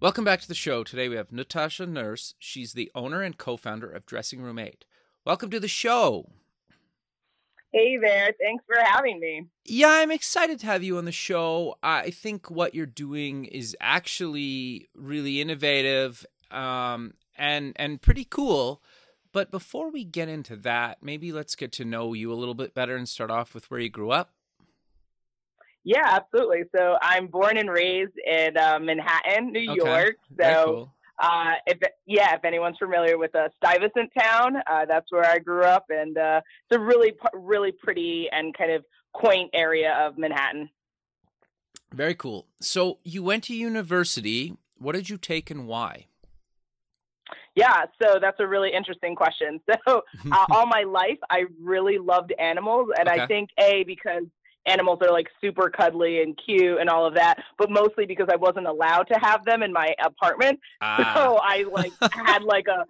Welcome back to the show. Today we have Natasha Nurse. She's the owner and co founder of Dressing Room 8. Welcome to the show. Hey there. Thanks for having me. Yeah, I'm excited to have you on the show. I think what you're doing is actually really innovative um, and and pretty cool. But before we get into that, maybe let's get to know you a little bit better and start off with where you grew up. Yeah, absolutely. So I'm born and raised in uh, Manhattan, New Okay, York. So, cool. uh, if yeah, if anyone's familiar with uh, Stuyvesant Town, uh, that's where I grew up, and uh, it's a really, really pretty and kind of quaint area of Manhattan. Very cool. So you went to university. What did you take and why? Yeah, so that's a really interesting question. So, uh, all my life, I really loved animals, and Okay. I think a because animals are like super cuddly and cute and all of that, but mostly because I wasn't allowed to have them in my apartment. Ah, So I like had like a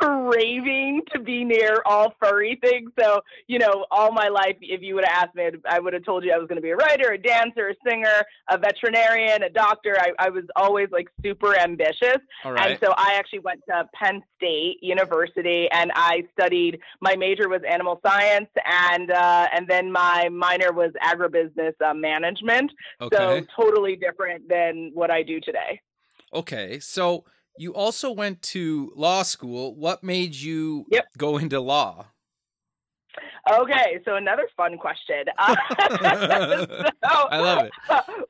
craving to be near all furry things. So, you know, all my life, if you would have asked me, I'd- have told you I was going to be a writer, a dancer, a singer, a veterinarian, a doctor. I, I was always like super ambitious. all And so I actually went to Penn State University and I studied, my major was animal science and, uh, and then my minor was agribusiness uh, management. Okay. So totally different than what I do today. Okay, so you also went to law school. What made you Yep. go into law? Okay, so another fun question. Uh, so, I love it.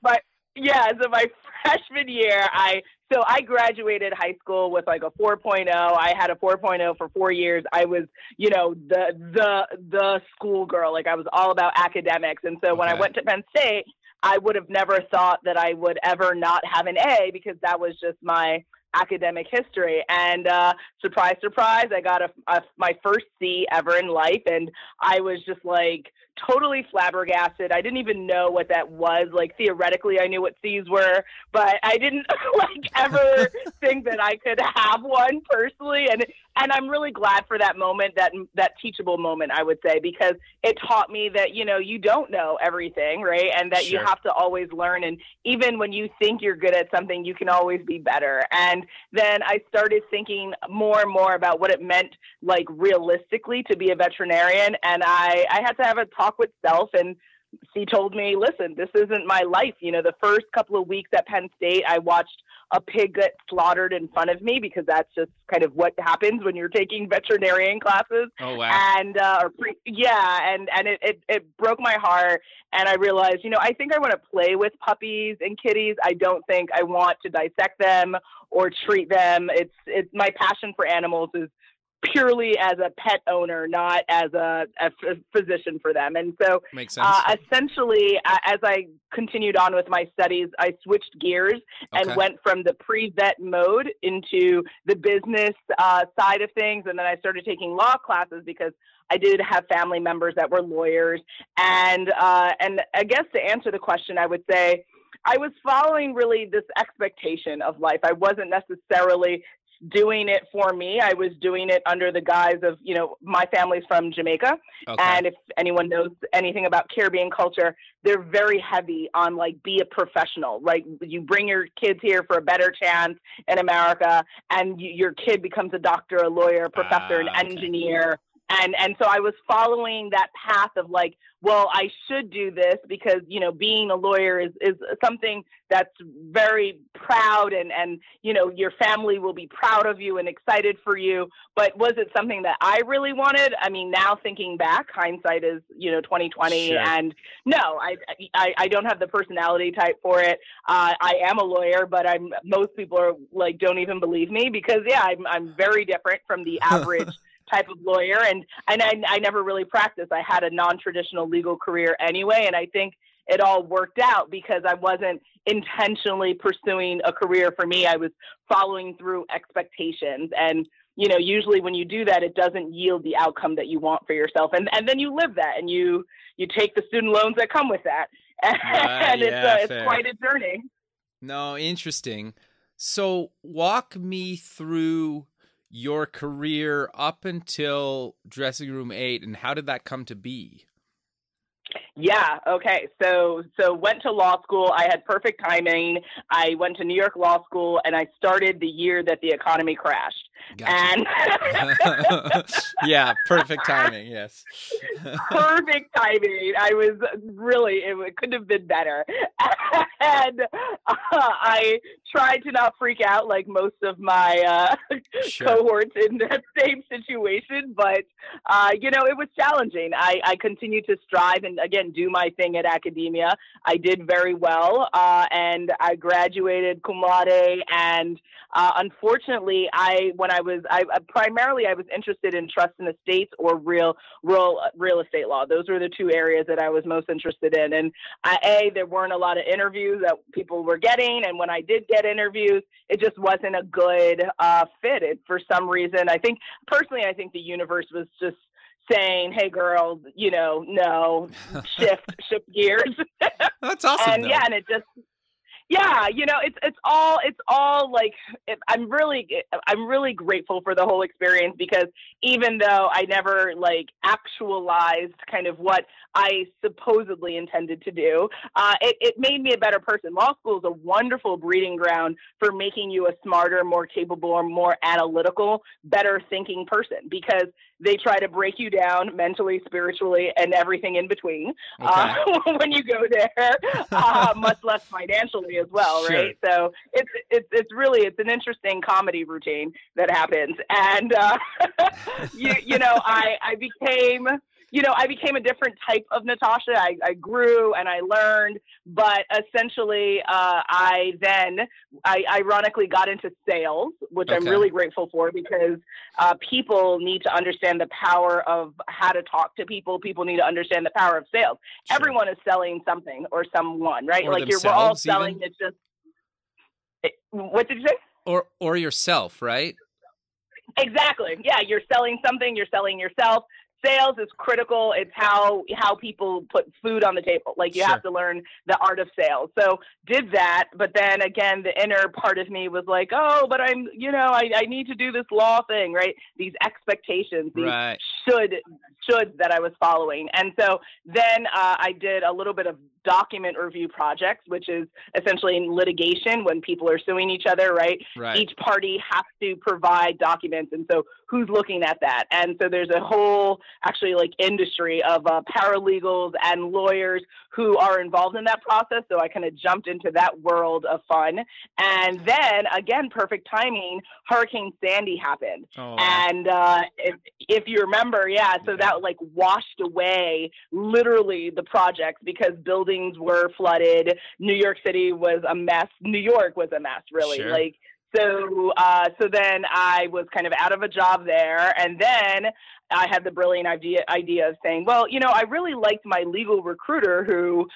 My yeah, so my freshman year, I so I graduated high school with like a 4.0. I had a 4.0 for four years. I was, you know, the the the school girl. Like I was all about academics. And so when I went to Penn State, I would have never thought that I would ever not have an A because that was just my academic history. And uh, surprise, surprise, I got a, a my first C ever in life, and I was just like totally flabbergasted. I didn't even know what that was. Like theoretically, I knew what C's were, but I didn't like ever think that I could have one personally. And and I'm really glad for that moment, that that teachable moment, I would say, because it taught me that you know you don't know everything, right? And that you have to always learn. And even when you think you're good at something, you can always be better. And then I started thinking more and more about what it meant, like realistically, to be a veterinarian. And I I had to have a talk with self and she told me, listen, this isn't my life. You know, the first couple of weeks at Penn State, I watched a pig get slaughtered in front of me because that's just kind of what happens when you're taking veterinarian classes. Oh wow. And uh, or pre- yeah, and and it, it it broke my heart, and I realized, you know, I think I want to play with puppies and kitties. I don't think I want to dissect them or treat them. It's it's my passion for animals is purely as a pet owner, not as a, physician for them. And so Makes sense. uh, essentially, uh, as I continued on with my studies, I switched gears and Okay. went from the pre-vet mode into the business uh, side of things, and then I started taking law classes because I did have family members that were lawyers, and uh, and I guess to answer the question, I would say. I was following really this expectation of life. I wasn't necessarily doing it for me. I was doing it under the guise of, you know, my family's from Jamaica. okay. And if anyone knows anything about Caribbean culture, they're very heavy on like be a professional. Like you bring your kids here for a better chance in America, and you, your kid becomes a doctor, a lawyer, a professor, an Ah, okay. engineer. And and so I was following that path of like, well, I should do this because you know being a lawyer is is something that's very proud and and you know your family will be proud of you and excited for you. But was it something that i really wanted? I mean now thinking back hindsight is you know 2020 Sure. and no I, I i don't have the personality type for it. Uh, i am a lawyer but i'm most people are like don't even believe me because yeah i'm i'm very different from the average type of lawyer, and and I, I never really practiced. I had a non-traditional legal career anyway, and I think it all worked out because I wasn't intentionally pursuing a career for me. I was following through expectations and you know usually when you do that it doesn't yield the outcome that you want for yourself and and then you live that and you you take the student loans that come with that and yeah, it's uh, it's quite a journey no interesting so walk me through your career up until dressing room 8 and how did that come to be yeah. Okay. So so went to law school. I had perfect timing. I went to New York Law School, and I started the year that the economy crashed. Gotcha. And yeah, perfect timing. Yes. perfect timing. I was really it, couldn't have been better. and uh, I tried to not freak out like most of my uh, Sure. cohorts in that same situation, but uh, you know it was challenging. I, I continued to strive and again do my thing at academia. I did very well, uh, and I graduated cum laude. And uh, unfortunately, I when I was I I- primarily I was interested in trust and estates or real real real estate law. Those were the two areas that I was most interested in. And I, a there weren't a lot of interviews that people were getting, and when I did get interviews, it just wasn't a good uh, fit. It, for some reason, I think personally, I think the universe was just saying, "Hey, girl, you know, no, shift, shift gears." That's awesome. and though. yeah, and it just yeah, you know, it's it's all it's all like it, I'm really I'm really grateful for the whole experience because even though I never like actualized kind of what I supposedly intended to do, uh, it, it made me a better person. Law school is a wonderful breeding ground for making you a smarter, more capable, or more analytical, better thinking person because they try to break you down mentally, spiritually, and everything in between uh, when you go there, uh, much less financially as well, Sure. right? So it's it's it's really it's an interesting comedy routine that happens, and uh, you you know I I became you know, I became a different type of Natasha. I, I grew and I learned, but essentially, uh, I then, I ironically got into sales, which I'm really grateful for because uh, people need to understand the power of how to talk to people. People need to understand the power of sales. Sure. Everyone is selling something or someone, right? Or like you're we're all selling. even? It's just, it, what did you say? or or yourself, right? Exactly. Yeah, you're selling something, you're selling yourself. Sales is critical. It's how how people put food on the table. Like you Sure. have to learn the art of sales. So did that, but then again the inner part of me was like, "Oh, but I'm, you know, I I need to do this law thing, right? These expectations, these Right. Should should that I was following. And so then uh, I did a little bit of document review projects, which is essentially in litigation when people are suing each other, right? Right. Each party has to provide documents, and so who's looking at that? And so there's a whole actually like industry of uh, paralegals and lawyers who are involved in that process. So I kind of jumped into that world of fun, and then again, perfect timing. Hurricane Sandy happened, oh, wow. and uh, if, if you remember, yeah, so that like washed away literally the projects because buildings were flooded. New York City was a mess. New York was a mess, really. Sure. Like so, uh, so then I was kind of out of a job there, and then I had the brilliant idea idea of saying, well, you know, I really liked my legal recruiter who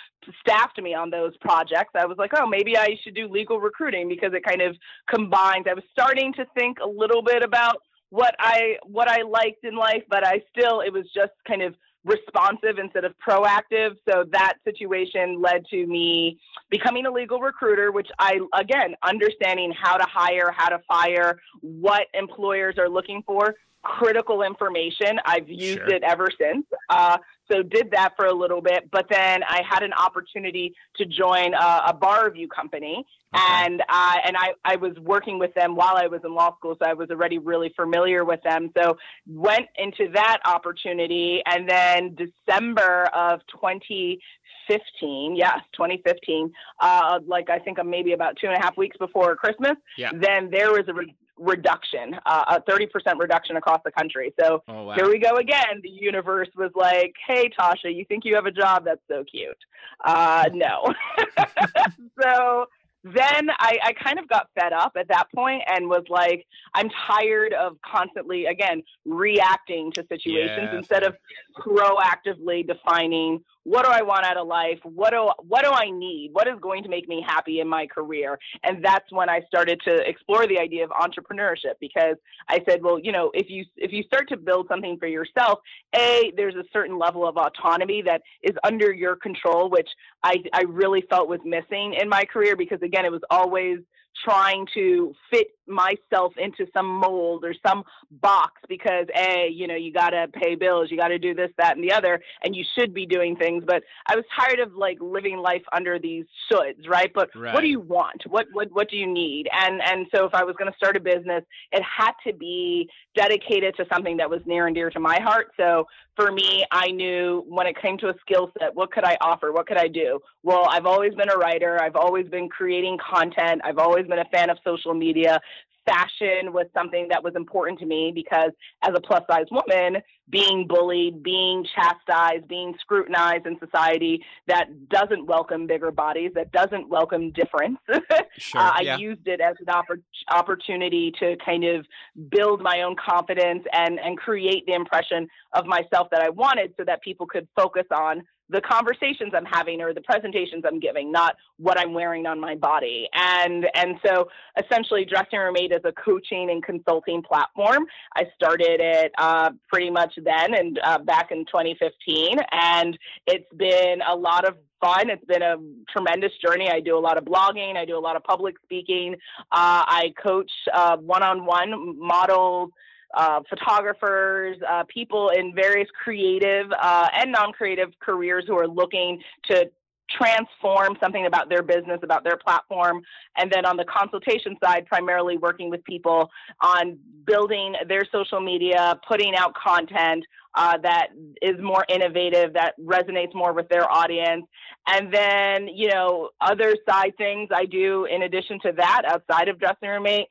staffed me on those projects. I was like, oh, maybe I should do legal recruiting because it kind of combines. I was starting to think a little bit about what I what I liked in life, but I still it was just kind of responsive instead of proactive. So that situation led to me becoming a legal recruiter, which I again understanding how to hire, how to fire, what employers are looking for. Critical information. I've used Sure. it ever since. Uh, so did that for a little bit, but then I had an opportunity to join a, a bar review company, Okay. and I and I, I was working with them while I was in law school, so I was already really familiar with them. So went into that opportunity, and then December of 2015, yes, 2015, uh, like I think maybe about two and a half weeks before Christmas, Yeah. then there was a re- reduction, uh, a 30% reduction across the country. So Oh wow. here we go again. The universe was like, "Hey, Tasha, you think you have a job? That's so cute." Uh, no. so then I, I kind of got fed up at that point and was like, I'm tired of constantly, again, reacting to situations instead of proactively defining what do I want out of life? What do what do I need? What is going to make me happy in my career? And that's when I started to explore the idea of entrepreneurship because I said, well, you know, if you if you start to build something for yourself, a there's a certain level of autonomy that is under your control, which I I really felt was missing in my career because again, it was always trying to fit myself into some mold or some box because a you know you got to pay bills you got to do this that and the other and you should be doing things. But i was tired of like living life under these shoulds right? But what do you want? What what what do you need? And and so if i was going to start a business it had to be dedicated to something that was near and dear to my heart. So for me i knew when it came to a skill set what could i offer? What could i do? Well i've always been a writer. I've always been creating content. I've always been a fan of social media fashion was something that was important to me because as a plus size woman being bullied being chastised being scrutinized in society that doesn't welcome bigger bodies that doesn't welcome difference Sure. uh, yeah. I used it as an oppor- opportunity to kind of build my own confidence and and create the impression of myself that I wanted, so that people could focus on the conversations I'm having or the presentations I'm giving, not what I'm wearing on my body. And and so essentially, Dressing Room 8 is a coaching and consulting platform. I started it uh, pretty much then and uh, back in 2015, and it's been a lot of fun. It's been a tremendous journey. I do a lot of blogging. I do a lot of public speaking. Uh, I coach uh, one-on-one models, uh, photographers, uh, people in various creative uh, and non-creative careers who are looking to transform something about their business, about their platform. And then on the consultation side, primarily working with people on building their social media, putting out content uh, that is more innovative, that resonates more with their audience. And then, you know, other side things I do in addition to that, outside of Dressing Room 8,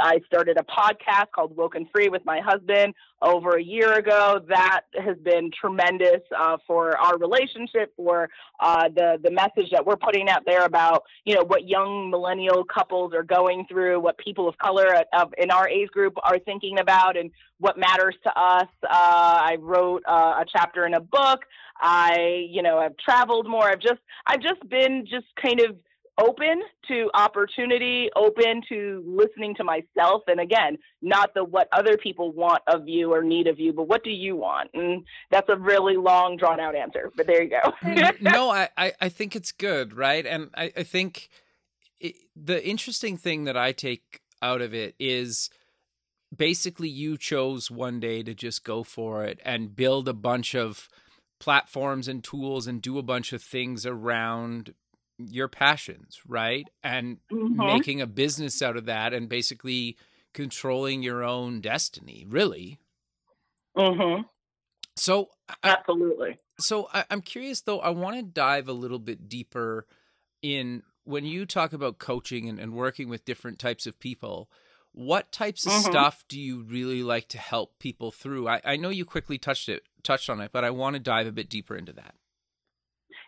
I started a podcast called Woken Free with my husband over a year ago. That has been tremendous uh, for our relationship, for uh, the the message that we're putting out there about you know what young millennial couples are going through, what people of color of, in our age group are thinking about, and what matters to us. Uh, I wrote uh, a chapter in a book. I you know I've traveled more. I've just I've just been just kind of open to opportunity, open to listening to myself. And again, not the what other people want of you or need of you, but what do you want? And that's a really long, drawn out answer, but there you go. No, I, I, I think it's good, right? And I, I think it, the interesting thing that I take out of it is basically you chose one day to just go for it and build a bunch of platforms and tools and do a bunch of things around your passions, right? And Mhm. making a business out of that and basically controlling your own destiny, really. hmm So I, Absolutely. so I, I'm curious though. I want to dive a little bit deeper in when you talk about coaching and, and working with different types of people. What types of Mhm. stuff do you really like to help people through? I, I know you quickly touched it, touched on it, but I want to dive a bit deeper into that.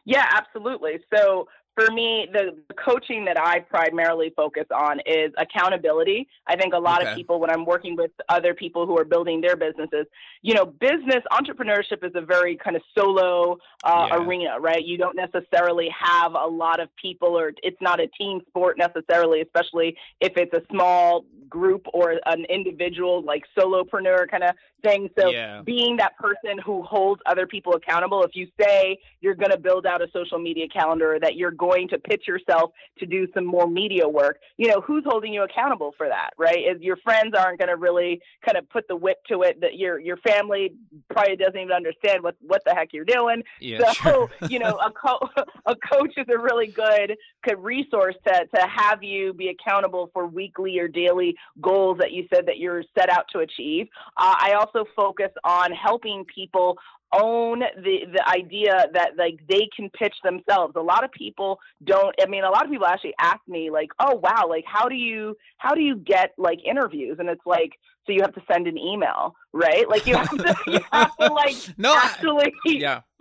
Yeah, absolutely. So for me, the the coaching that I primarily focus on is accountability. I think a lot Okay. of people, when I'm working with other people who are building their businesses, you know, business entrepreneurship is a very kind of solo uh, Yeah. arena, right? You don't necessarily have a lot of people, or it's not a team sport necessarily, especially if it's a small group or an individual, like solopreneur kind of thing. So yeah. being that person who holds other people accountable. If you say you're going to build out a social media calendar, that you're going to pitch yourself to do some more media work, you know, who's holding you accountable for that, right? If your friends aren't going to really kind of put the whip to it, that your your family probably doesn't even understand what what the heck you're doing. Yeah. so sure. you know, a co- a coach is a really good good resource to to have you be accountable for weekly or daily goals that you said that you're set out to achieve. Uh, I also focus on helping people own the the idea that like they can pitch themselves. A lot of people don't I mean a lot of people actually ask me like, "Oh wow, like how do you how do you get like interviews?" And it's like so you have to send an email, right? Like you have to you have to like no. I- actually yeah.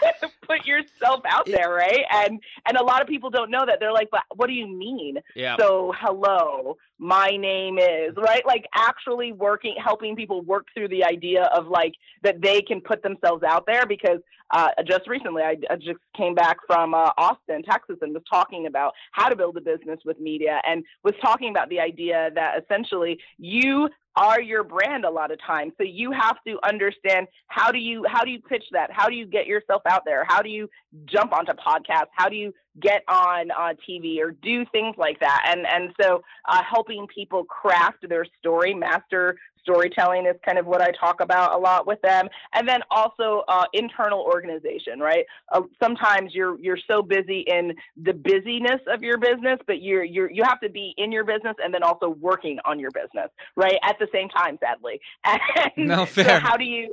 put put yourself out there, right? And and a lot of people don't know that. They're like, "But what do you mean?" Yeah. So, hello, my name is, right? Like actually working helping people work through the idea of like that they can put themselves out there because uh, just recently I, I, just came back from uh, Austin, Texas and was talking about how to build a business with media and was talking about the idea that essentially you are your brand a lot of times. So you have to understand how do you how do you pitch that? How do you get yourself out there? How do you jump onto podcasts? How do you get on uh, TV or do things like that? And and so uh, helping people craft their story, master storytelling is kind of what I talk about a lot with them. And then also uh, internal organization, right? Uh, sometimes you're you're so busy in the busyness of your business, but you're you're you have to be in your business and then also working on your business, right? At the same time, sadly. And no fair. So how do you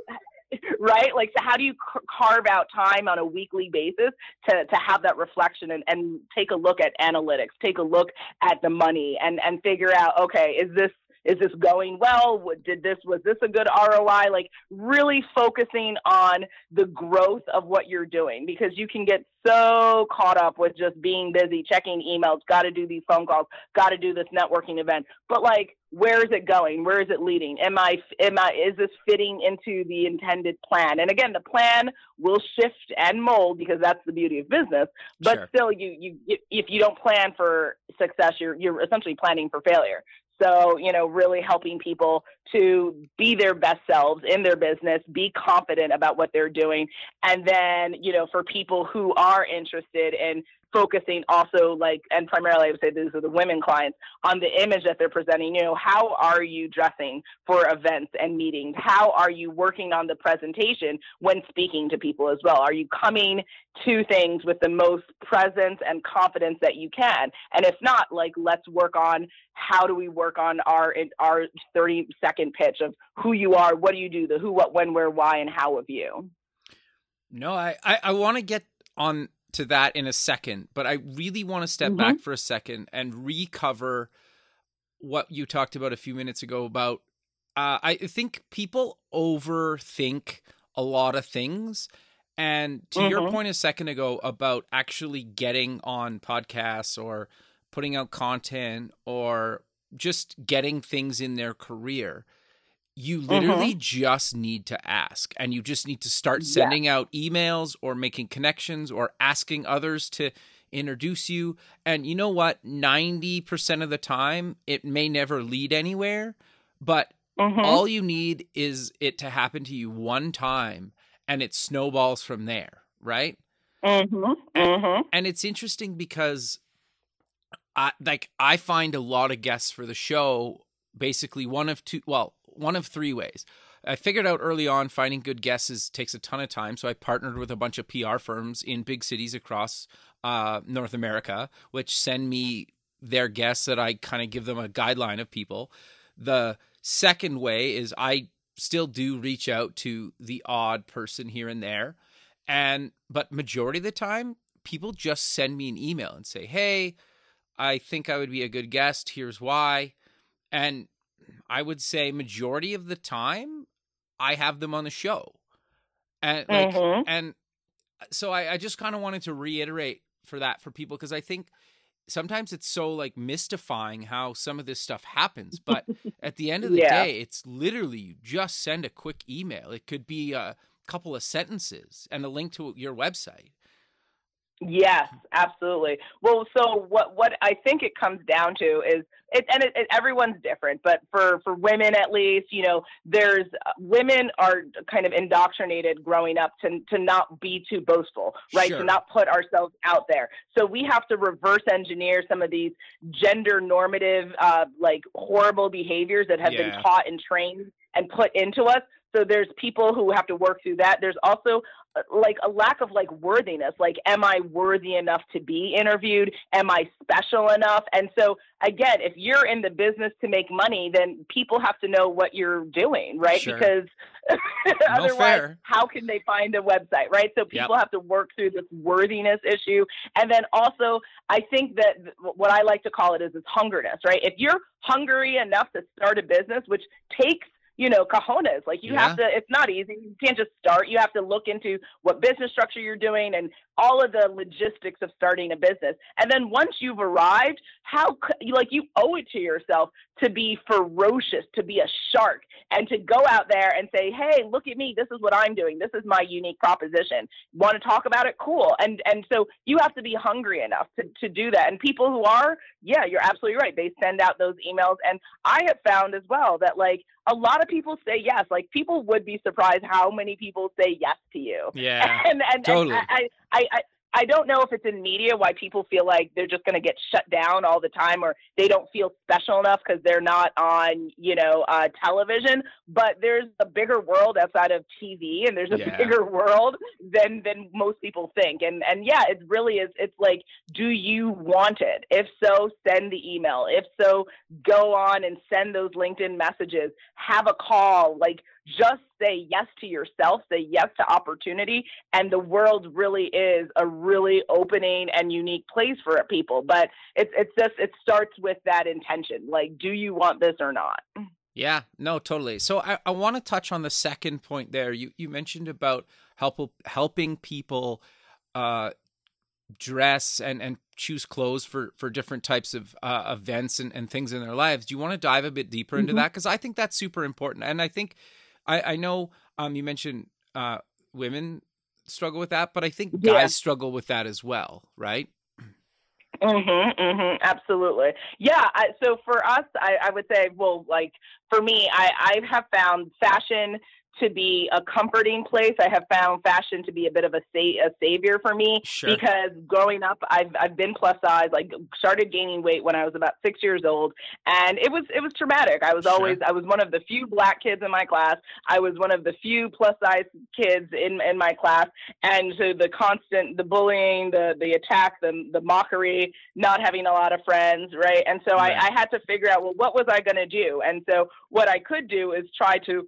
right? Like, so how do you carve out time on a weekly basis to, to have that reflection and, and take a look at analytics, take a look at the money and, and figure out, okay, is this, is this going well? Did this was this a good ROI? Like really focusing on the growth of what you're doing because you can get so caught up with just being busy, checking emails, got to do these phone calls, got to do this networking event. But like, where is it going? Where is it leading? Am I, am I, is this fitting into the intended plan? And again, the plan will shift and mold because that's the beauty of business. But sure. still, you, you, if you don't plan for success, you're, you're essentially planning for failure. So, you know, really helping people to be their best selves in their business, be confident about what they're doing. And then, you know, for people who are interested in focusing also like and primarily I would say these are the women clients on the image that they're presenting. You know, how are you dressing for events and meetings? How are you working on the presentation when speaking to people as well? Are you coming to things with the most presence and confidence that you can? And if not, like let's work on how do we work on our our 30 second pitch of who you are, what do you do, the who, what, when, where, why, and how of you. No, I, I, I want to get on to that in a second, but I really want to step mm-hmm. back for a second and recover what you talked about a few minutes ago about uh, I think people overthink a lot of things. And to mm-hmm. your point a second ago about actually getting on podcasts or putting out content or just getting things in their career, you literally uh-huh. just need to ask and you just need to start sending yeah. out emails or making connections or asking others to introduce you and you know what 90% of the time it may never lead anywhere but uh-huh. all you need is it to happen to you one time and it snowballs from there right uh-huh. And, and it's interesting because I like I find a lot of guests for the show basically one of two well one of three ways. I figured out early on finding good guesses takes a ton of time, so I partnered with a bunch of PR firms in big cities across uh, North America, which send me their guests that I kind of give them a guideline of people. The second way is I still do reach out to the odd person here and there, and but majority of the time, people just send me an email and say, "Hey, I think I would be a good guest. Here's why," and I would say majority of the time I have them on the show. And like mm-hmm. and uh, so I, I just kind of wanted to reiterate for that for people because I think sometimes it's so like mystifying how some of this stuff happens. But at the end of the yeah. day, it's literally you just send a quick email. It could be a couple of sentences and a link to your website. Yes, absolutely. Well, so what what I think it comes down to is it, and it, it, everyone's different, but for for women at least, you know, there's uh, women are kind of indoctrinated growing up to to not be too boastful, right? Sure. To not put ourselves out there. So we have to reverse engineer some of these gender normative, uh, like horrible behaviors that have yeah. been taught and trained and put into us so there's people who have to work through that. There's also uh, like a lack of like worthiness. Like, am I worthy enough to be interviewed? Am I special enough? And so again, if you're in the business to make money, then people have to know what you're doing, right? Sure. Because otherwise, fair. how can they find a website, right? So people yep. have to work through this worthiness issue. And then also, I think that what I like to call it is this hungerness, right? If you're hungry enough to start a business, which takes you know, cojones. Like you Yeah. have to, it's not easy. You can't just start. You have to look into what business structure you're doing and all of the logistics of starting a business. And then once you've arrived, how, like, you owe it to yourself to be ferocious, to be a shark, and to go out there and say, "Hey, look at me. This is what I'm doing. This is my unique proposition. Want to talk about it? Cool." And and so you have to be hungry enough to to do that. And people who are, yeah, you're absolutely right. They send out those emails, and I have found as well that like a lot of people say yes. Like people would be surprised how many people say yes to you. Yeah. And and, Totally. and I, I, I I don't know if it's in media why people feel like they're just going to get shut down all the time or they don't feel special enough because they're not on, you know, uh, television. But there's a bigger world outside of TV, and there's a Yeah. bigger world than than most people think. And and yeah, it really is. It's like, do you want it? If so, send the email. If so, go on and send those LinkedIn messages. Have a call. Like just say yes to yourself. Say yes to opportunity and the world really is a really opening and unique place for people but it's it's just it starts with that intention like do you want this or not Yeah, no, totally. So I, I want to touch on the second point there. You you mentioned about help helping people uh, dress and, and choose clothes for, for different types of uh, events and, and things in their lives. Do you want to dive a bit deeper into Mhm. that? Because I think that's super important. And I think I, I know um, you mentioned uh, women struggle with that, but I think Yeah. guys struggle with that as well, right? Mhm, mhm, absolutely. Yeah. I, so for us, I, I would say, well, like for me, I, I have found fashion to be a comforting place. I have found fashion to be a bit of a, sa- a savior for me Sure. because growing up, I've I've been plus size. Like started gaining weight when I was about six years old, and it was it was traumatic. I was Sure. always I was one of the few black kids in my class. I was one of the few plus size kids in in my class, and so the constant the bullying, the the attack, the the mockery, not having a lot of friends, right? And so Right. I, I had to figure out well what was I going to do, and so what I could do is try to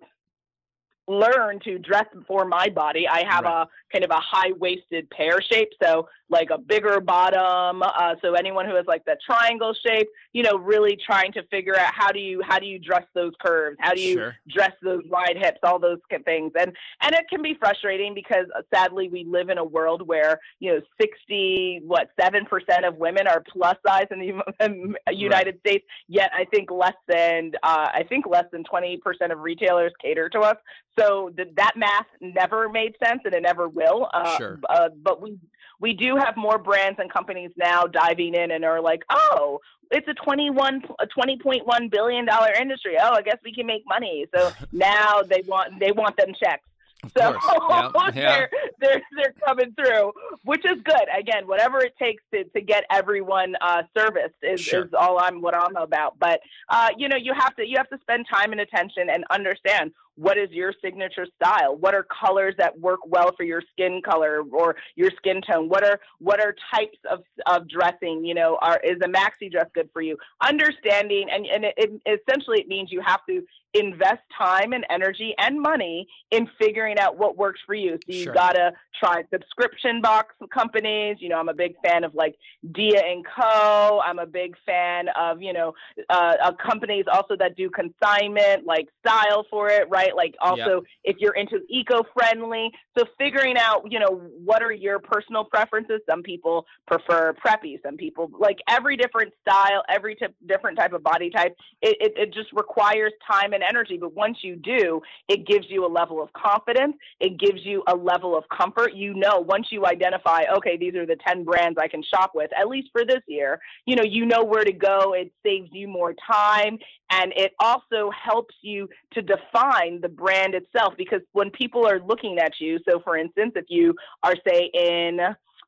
learn to dress for my body. I have Right. a kind of a high waisted pear shape, so like a bigger bottom. Uh, so anyone who has like the triangle shape, you know, really trying to figure out how do you how do you dress those curves? How do you Sure. dress those wide hips? All those things, and and it can be frustrating because uh, sadly we live in a world where you know sixty what seven percent of women are plus size in the um, United States. Yet I think less than uh, I think less than twenty percent of retailers cater to us. So th- that math never made sense, and it never will. Uh, Sure. uh, but we we do have more brands and companies now diving in and are like, oh, it's a 21 a 20.1 billion dollar industry. Oh, I guess we can make money. So now they want they want them checks. Of So. Yeah. yeah. they're, they're they're coming through, which is good. Again, whatever it takes to, to get everyone uh, serviced is, Sure. is all I'm what I'm about. But uh, you know, you have to you have to spend time and attention and understand what is your signature style. What are colors that work well for your skin color or your skin tone? What are what are types of of dressing? You know, are is a maxi dress good for you? Understanding and and it, it, essentially it means you have to invest time and energy and money in figuring out what works for you. So you Sure. gotta try subscription box companies. You know, I'm a big fan of like Dia and Co. I'm a big fan of you know uh, uh, companies also that do consignment, like Style for it, right? Like also if you're into eco-friendly. So figuring out you know what are your personal preferences. Some people prefer preppy. Some people like every different style, every tip, different type of body type. It, it it just requires time and energy. But once you do, it gives you a level of confidence. It gives you a level of comfort. You know, once you identify, okay, these are the 10 brands I can shop with, at least for this year, you know, you know where to go. It saves you more time. And it also helps you to define the brand itself because when people are looking at you, so for instance, if you are, say, in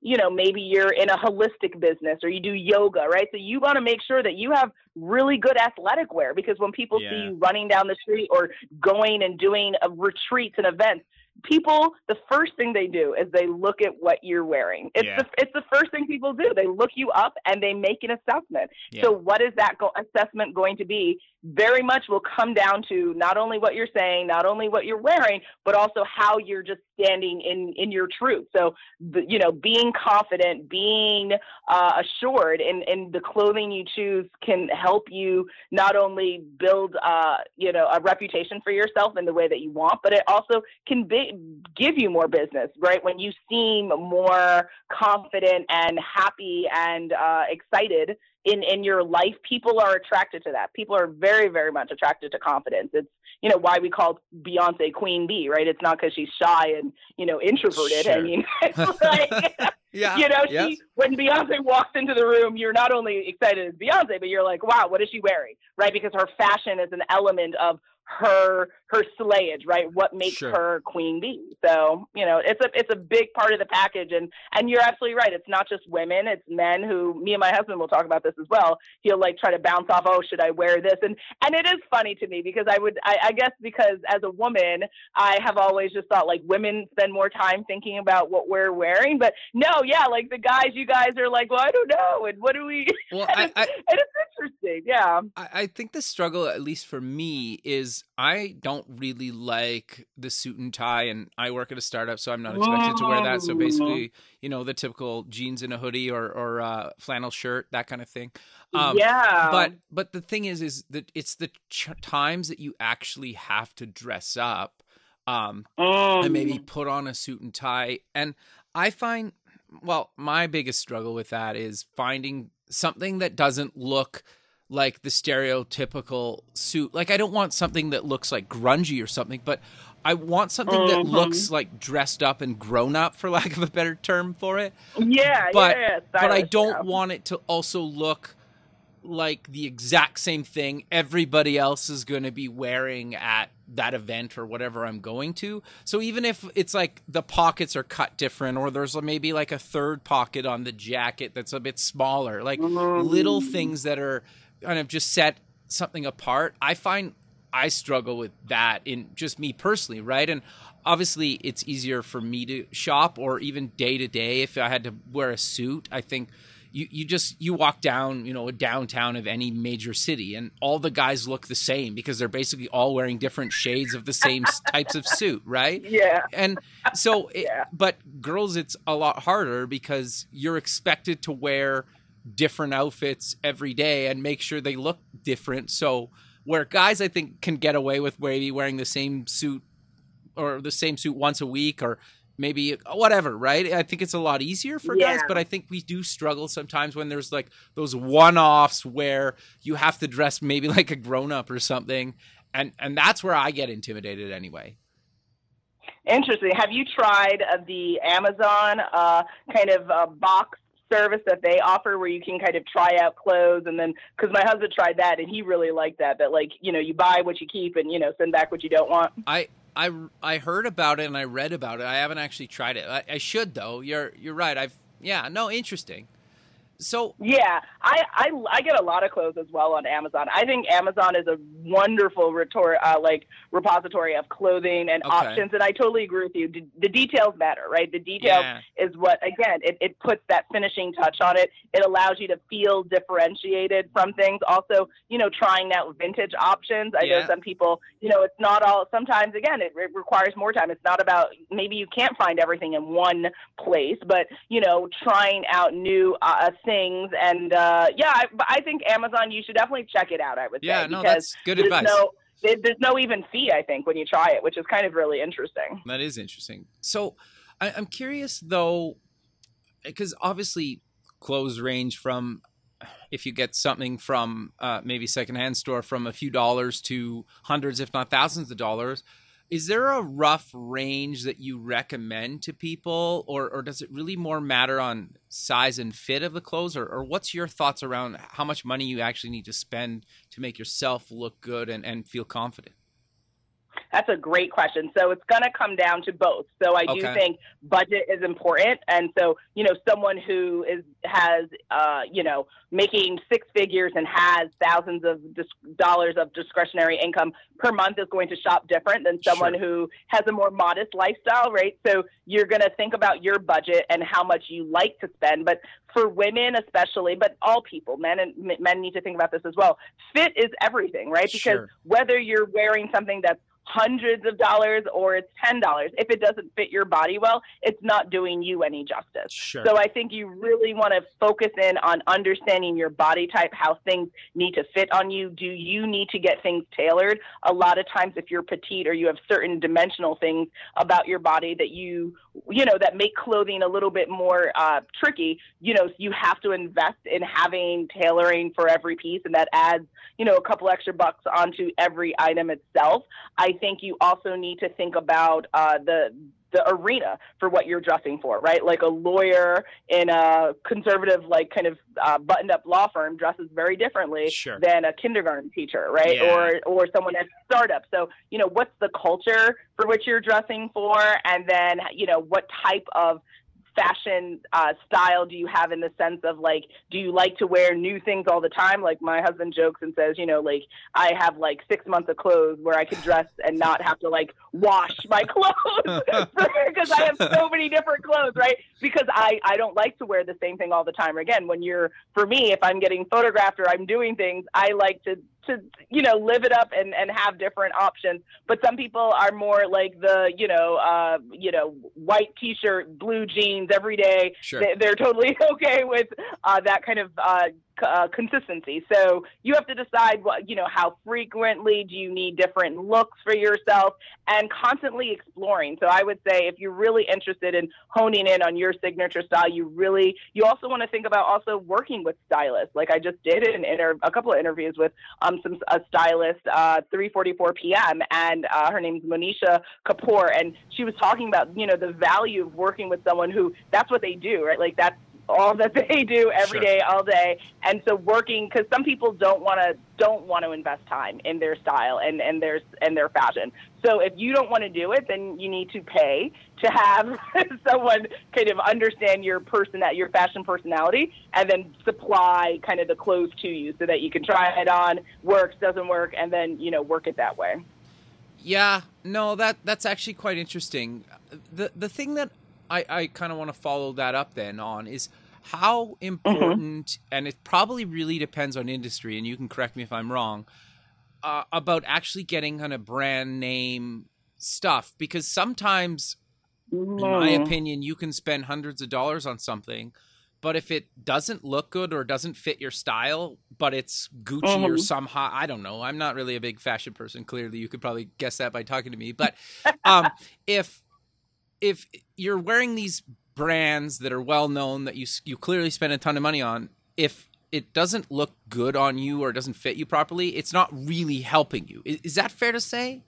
you know, maybe you're in a holistic business or you do yoga, right? So you want to make sure that you have really good athletic wear because when people see you running down the street or going and doing uh, retreats and events, people the first thing they do is they look at what you're wearing. It's Yeah. the it's the first thing people do. They look you up and they make an assessment. Yeah. so what is that go- assessment going to be? Very much will come down to not only what you're saying not only what you're wearing but also how you're just standing in in your truth. So the, you know being confident being uh, assured in in the clothing you choose can help you not only build uh, you know a reputation for yourself in the way that you want but it also can be, give you more business right when you seem more confident and happy and uh, excited in in your life people are attracted to that people are very very much attracted to confidence it's you know why we call beyonce queen bee right it's not because she's shy and you know introverted i mean it's like yeah. you know, yes. she when Beyonce walks into the room, you're not only excited as Beyonce, but you're like, wow, what is she wearing? Right? Because her fashion is an element of her her slayage, right? What makes Sure. her queen bee. So, you know, it's a it's a big part of the package and and you're absolutely right. It's not just women, it's men who me and my husband will talk about this as well. He'll like try to bounce off, oh, should I wear this? And and it is funny to me because I would I, I guess because as a woman, I have always just thought like women spend more time thinking about what we're wearing. But no, yeah, like the guys, you guys are like, well, I don't know, and what do we? Well, and, I, it's, I, and it's interesting, yeah. I I think the struggle, at least for me, is I don't really like the suit and tie, and I work at a startup, so I'm not expected to wear that. So basically, you know, the typical jeans and a hoodie or or uh, flannel shirt, that kind of thing. Um, yeah, But but the thing is, is that it's the ch- times that you actually have to dress up, um, Mm. and maybe put on a suit and tie. And I find, well, my biggest struggle with that is finding something that doesn't look like the stereotypical suit. Like I don't want something that looks like grungy or something, but I want something that Mhm. looks like dressed up and grown up, for lack of a better term for it. yeah, but- yeah, But I don't yeah. want it to also look like the exact same thing everybody else is going to be wearing at that event or whatever I'm going to. So even if it's like the pockets are cut different or there's maybe like a third pocket on the jacket that's a bit smaller, like little things that are kind of just set something apart, I find I struggle with that in just me personally, right? And obviously it's easier for me to shop or even day to day if I had to wear a suit. I think you, you just you walk down you know a downtown of any major city and all the guys look the same because they're basically all wearing different shades of the same types of suit right Yeah, and so it, Yeah. but girls it's a lot harder because you're expected to wear different outfits every day and make sure they look different. So where guys i think can get away with maybe wearing the same suit or the same suit once a week or maybe whatever right? I think it's a lot easier for guys but i think we do struggle sometimes when there's like those one-offs where you have to dress maybe like a grown-up or something. And and that's where i get intimidated anyway. Interesting. Have you tried uh, the Amazon uh, kind of uh, box service that they offer where you can kind of try out clothes and then because my husband tried that and he really liked that that like you know you buy what you keep and you know send back what you don't want I I I heard about it and I read about it. I haven't actually tried it. I, I should though. You're you're right. I've yeah. No, interesting. So Yeah, I, I I get a lot of clothes as well on Amazon. I think Amazon is a wonderful retor- uh, like repository of clothing and Okay. options, and I totally agree with you. D- the details matter, right? The details yeah, is what again it, it puts that finishing touch on it. It allows you to feel differentiated from things. Also, you know, trying out vintage options. I Yeah. know some people, you know, it's not all. Sometimes again, it, it requires more time. It's not about maybe you can't find everything in one place, but you know, trying out new uh, things and uh, yeah, I, I think Amazon. You should definitely check it out. I would yeah. say No, because that's good there's advice. no there's no even fee. I think when you try it, which is kind of really interesting. That is interesting. So I, I'm curious though, because obviously clothes range from if you get something from uh, maybe secondhand store from a few dollars to hundreds, if not thousands of dollars. Is there a rough range that you recommend to people, or, or does it really more matter on size and fit of the clothes, or, or what's your thoughts around how much money you actually need to spend to make yourself look good and, and feel confident? That's a great question. So it's going to come down to both. So I do think budget is important, and so you know, someone who is has uh, you know making six figures and has thousands of dis- dollars of discretionary income per month is going to shop different than someone Sure. who has a more modest lifestyle, right? So you're going to think about your budget and how much you like to spend. But for women, especially, but all people, men and m- men need to think about this as well. Fit is everything, right? Because Sure. whether you're wearing something that's hundreds of dollars or it's ten dollars, if it doesn't fit your body well, it's not doing you any justice. Sure. So I think you really want to focus in on understanding your body type, how things need to fit on you. Do you need to get things tailored? A lot of times if you're petite or you have certain dimensional things about your body that you you know that make clothing a little bit more uh, tricky, you know, you have to invest in having tailoring for every piece and that adds, you know, a couple extra bucks onto every item itself. I think you also need to think about uh, the the arena for what you're dressing for, right? Like a lawyer in a conservative, like kind of uh, buttoned up law firm dresses very differently Sure. than a kindergarten teacher, right? Yeah. Or or someone at a startup. So you know, what's the culture for which you're dressing for, and then you know, what type of fashion uh, style do you have in the sense of like do you like to wear new things all the time? Like my husband jokes and says you know like i have like six months of clothes where i could dress and not have to like wash my clothes because i have so many different clothes right? Because i i don't like to wear the same thing all the time. Again when you're for me if i'm getting photographed or i'm doing things i like to to you know live it up and and have different options but some people are more like the you know uh you know white t-shirt blue jeans every day Sure. they, they're totally okay with uh that kind of uh uh, consistency. So you have to decide what you know how frequently do you need different looks for yourself and constantly exploring. So I would say if you're really interested in honing in on your signature style, you really you also want to think about also working with stylists. Like I just did an inter- a couple of interviews with um some a stylist uh 3:44 p.m. and uh, her name's Monisha Kapoor and she was talking about you know the value of working with someone who that's what they do right like that's all that they do every Sure. day, all day. And so working because some people don't want to don't want to invest time in their style and and their and their fashion. So if you don't want to do it, then you need to pay to have someone kind of understand your person that your fashion personality and then supply kind of the clothes to you so that you can try it on, works, doesn't work, and then you know work it that way. Yeah, no, that that's actually quite interesting. The the thing that I, I kind of want to follow that up then on is how important, and it probably really depends on industry, and you can correct me if I'm wrong, uh, about actually getting kind of brand name stuff because sometimes, in my Mm. opinion, you can spend hundreds of dollars on something. But if it doesn't look good or doesn't fit your style, but it's Gucci or Mhm. somehow I don't know. I'm not really a big fashion person. Clearly, you could probably guess that by talking to me. But um, if if you're wearing these brands that are well known that you you clearly spend a ton of money on, if it doesn't look good on you or doesn't fit you properly, it's not really helping you. Is, is that fair to say?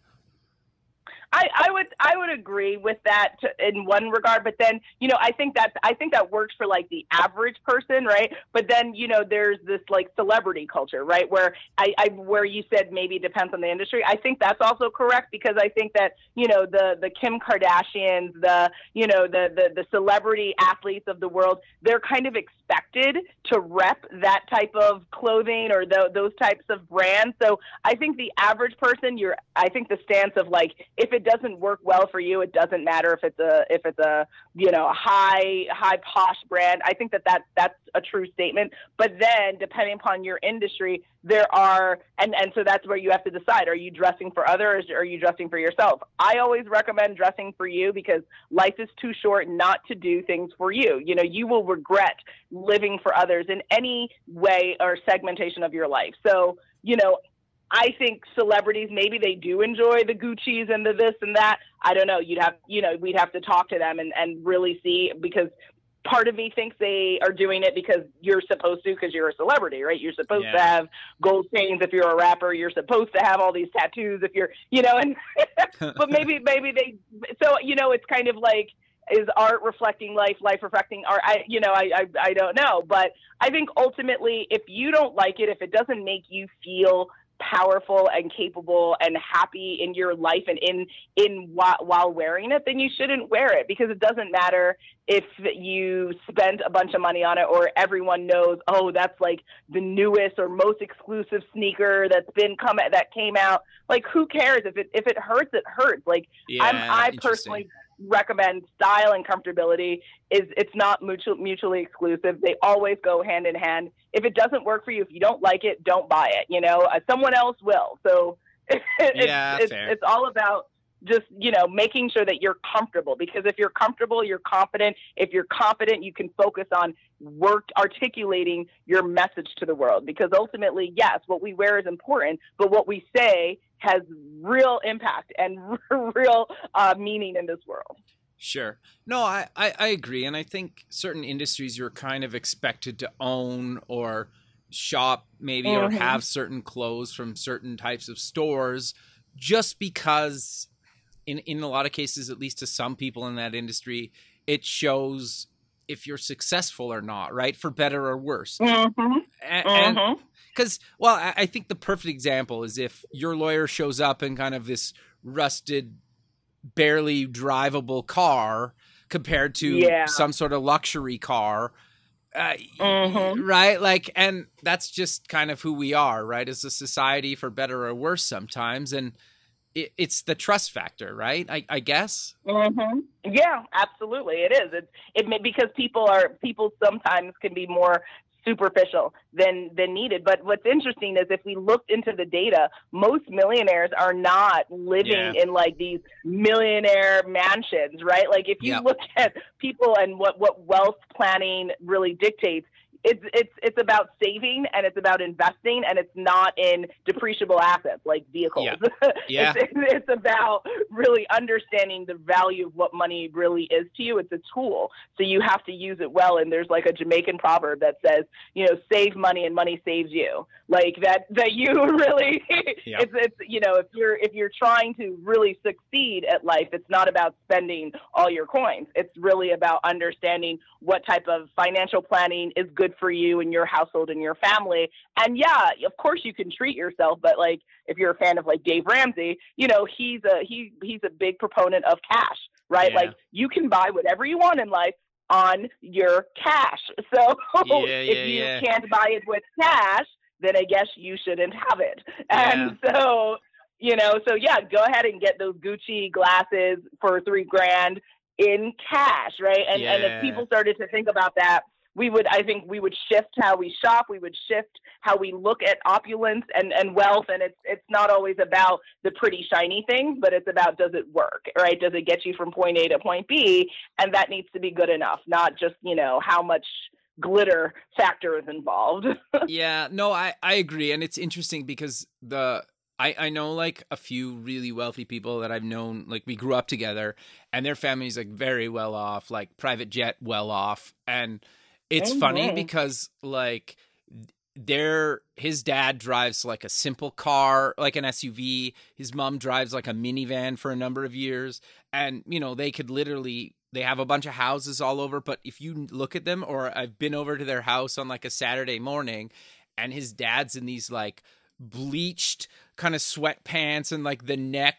I, I would I would agree with that to, in one regard, but then you know I think that I think that works for like the average person, right? But then you know there's this like celebrity culture, right? Where I, I where you said maybe depends on the industry. I think that's also correct because I think that you know the the Kim Kardashians, the you know the the the celebrity athletes of the world, they're kind of expected to rep that type of clothing or tho- those types of brands. So I think the average person, you're I think the stance of like if it doesn't work well for you, it doesn't matter if it's a if it's a you know a high high posh brand. I think that that that's a true statement. But then depending upon your industry, there are and and so that's where you have to decide: are you dressing for others or are you dressing for yourself? I always recommend dressing for you because life is too short not to do things for you. You know, you will regret living for others in any way or segmentation of your life. So you know, I think celebrities maybe they do enjoy the Gucci's and the this and that. I don't know. You'd have you know we'd have to talk to them and and really see because part of me thinks they are doing it because you're supposed to because you're a celebrity, right? You're supposed to have gold chains if you're a rapper. You're supposed to have all these tattoos if you're you know and but maybe maybe they so you know it's kind of like is art reflecting life life reflecting art i you know I, I i don't know but i think ultimately if you don't like it if it doesn't make you feel powerful and capable and happy in your life and in in while, while wearing it, then you shouldn't wear it because it doesn't matter if you spent a bunch of money on it or everyone knows, oh, that's like the newest or most exclusive sneaker that's been come that came out. Like, who cares if it if it hurts? It hurts. Like, yeah, I'm, I personally recommend style and comfortability is it's not mutual, mutually exclusive. They always go hand in hand. If it doesn't work for you if you don't like it don't buy it you know? Uh, someone else will. So it's, yeah, it's, it's all about just you know making sure that you're comfortable because if you're comfortable you're confident. If you're confident you can focus on work articulating your message to the world because ultimately yes what we wear is important but what we say has real impact and real uh, meaning in this world Sure. No, I, I, I, agree. And I think certain industries you're kind of expected to own or shop maybe mm-hmm. or have certain clothes from certain types of stores just because in in a lot of cases, at least to some people in that industry, it shows if you're successful or not, right? For better or worse. Mm-hmm. And because, well, I, I think the perfect example is if your lawyer shows up in kind of this rusted, barely drivable car compared to yeah. some sort of luxury car. Uh, mm-hmm. right like and that's just kind of who we are right as a society for better or worse sometimes and it, it's the trust factor, right? I, I guess. Mm-hmm. Yeah, absolutely, it is. It's it may, because people are people sometimes can be more superficial than than needed. But what's interesting is if we looked into the data, most millionaires are not living yeah. in like these millionaire mansions, right? Like if you yep. look at people and what what wealth planning really dictates, it's it's it's about saving and it's about investing and it's not in depreciable assets like vehicles. Yeah. yeah. it's, it's about really understanding the value of what money really is to you. It's a tool, so you have to use it well. And there's like a Jamaican proverb that says, you know, save money and money saves you. Like that that you really yeah. it's it's you know if you're if you're trying to really succeed at life, it's not about spending all your coins. It's really about understanding what type of financial planning is good for you and your household and your family. And yeah, of course you can treat yourself, but like if you're a fan of like Dave Ramsey, you know, he's a he he's a big proponent of cash, right? Yeah. Like you can buy whatever you want in life on your cash. So yeah, if yeah, you yeah. can't buy it with cash, then I guess you shouldn't have it. And so you know, so yeah, go ahead and get those Gucci glasses for three grand in cash, right? And and if people started to think about that, we would I think we would shift how we shop, we would shift how we look at opulence and, and wealth and it's it's not always about the pretty shiny things, but it's about does it work, right? Does it get you from point A to point B? And that needs to be good enough, not just, you know, how much glitter factor is involved. yeah, no, I, I agree. And it's interesting because the I, I know like a few really wealthy people that I've known, like we grew up together and their family's like very well off, like private jet well off. And it's funny because like their his dad drives like a simple car, like an SUV. His mom drives like a minivan for a number of years. And, you know, they could literally they have a bunch of houses all over, but if you look at them or I've been over to their house on like a Saturday morning and his dad's in these like bleached kind of sweatpants and like the neck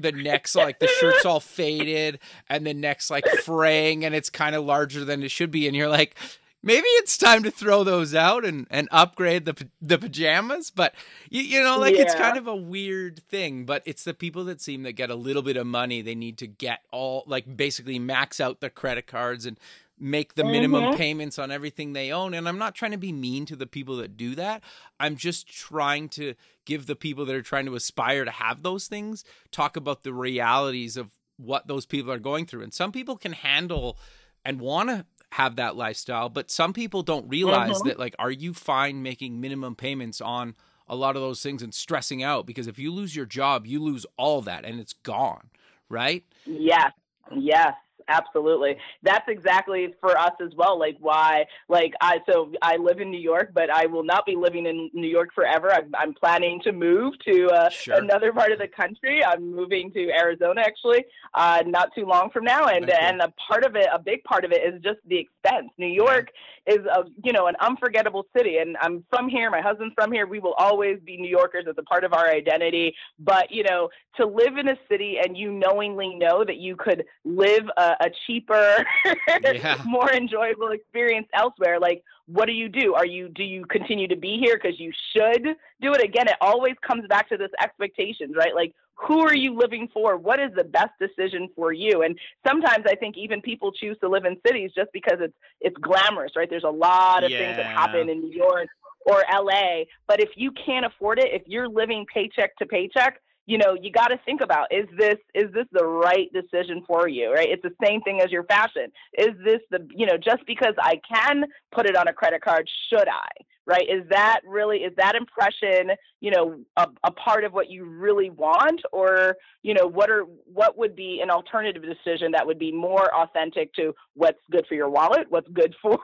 the neck's like the shirt's all faded and the neck's like fraying and it's kind of larger than it should be and you're like maybe it's time to throw those out and, and upgrade the the pajamas but you, you know like it's kind of a weird thing but it's the people that seem that get a little bit of money they need to get all like basically max out their credit cards and make the minimum Mhm. payments on everything they own and I'm not trying to be mean to the people that do that I'm just trying to give the people that are trying to aspire to have those things talk about the realities of what those people are going through and some people can handle and want to have that lifestyle but some people don't realize Mhm. that like are you fine making minimum payments on a lot of those things and stressing out? Because if you lose your job you lose all that and it's gone right? Yes, yes, absolutely. That's exactly for us as well. Like why, like I, so I live in New York, but I will not be living in New York forever. I'm, I'm planning to move to uh, sure. another part of the country. I'm moving to Arizona actually, uh, not too long from now. And, and a part of it, a big part of it is just the expense. New York. Is a, you know, an unforgettable city. And I'm from here. My husband's from here. We will always be New Yorkers as a part of our identity. But, you know, to live in a city and you knowingly know that you could live a, a cheaper, yeah. more enjoyable experience elsewhere, like what do you do? Are you do you continue to be here because you should do it? Again, it always comes back to this expectations, right? Like who are you living for? What is the best decision for you? And sometimes I think even people choose to live in cities just because it's it's glamorous, right? There's a lot of yeah. things that happen in New York or LA, but if you can't afford it, if you're living paycheck to paycheck, you know you got to think about is this is this the right decision for you right? It's the same thing as your fashion. Is this the you know just because i can put it on a credit card should i right? Is that really is that impression you know a, a part of what you really want? Or you know what are what would be an alternative decision that would be more authentic to what's good for your wallet what's good for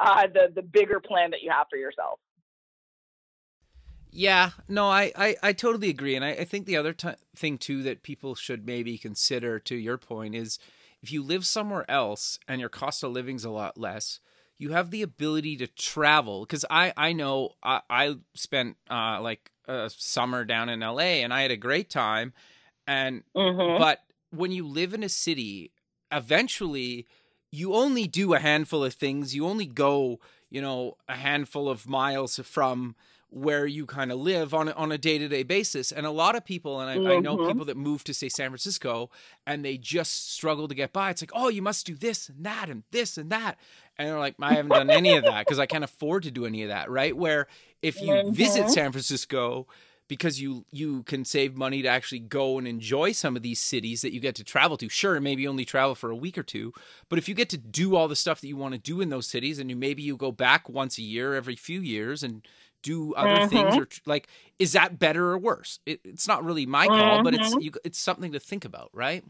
uh, the the bigger plan that you have for yourself yeah, no, I, I, I totally agree. And I, I think the other t- thing, too, that people should maybe consider, to your point, is if you live somewhere else and your cost of living's a lot less, you have the ability to travel. Because I, I know I, I spent uh, like a summer down in LA and I had a great time. And, mm-hmm. but when you live in a city, eventually you only do a handful of things. You only go, you know, a handful of miles from where you kind of live on a, on a day-to-day basis and a lot of people and I, mm-hmm. I, know mm-hmm. people that move to say san francisco and they just struggle to get by it's like oh you must do this and that and this and that and they're like i haven't done any of that because i can't afford to do any of that right where if you mm-hmm. visit san francisco because you you can save money to actually go and enjoy some of these cities that you get to travel to. Sure, maybe only travel for a week or two, but if you get to do all the stuff that you want to do in those cities, and you maybe you go back once a year, every few years, and do other mm-hmm. things or like is that better or worse it, it's not really my call mm-hmm. but it's mm-hmm. you, it's something to think about right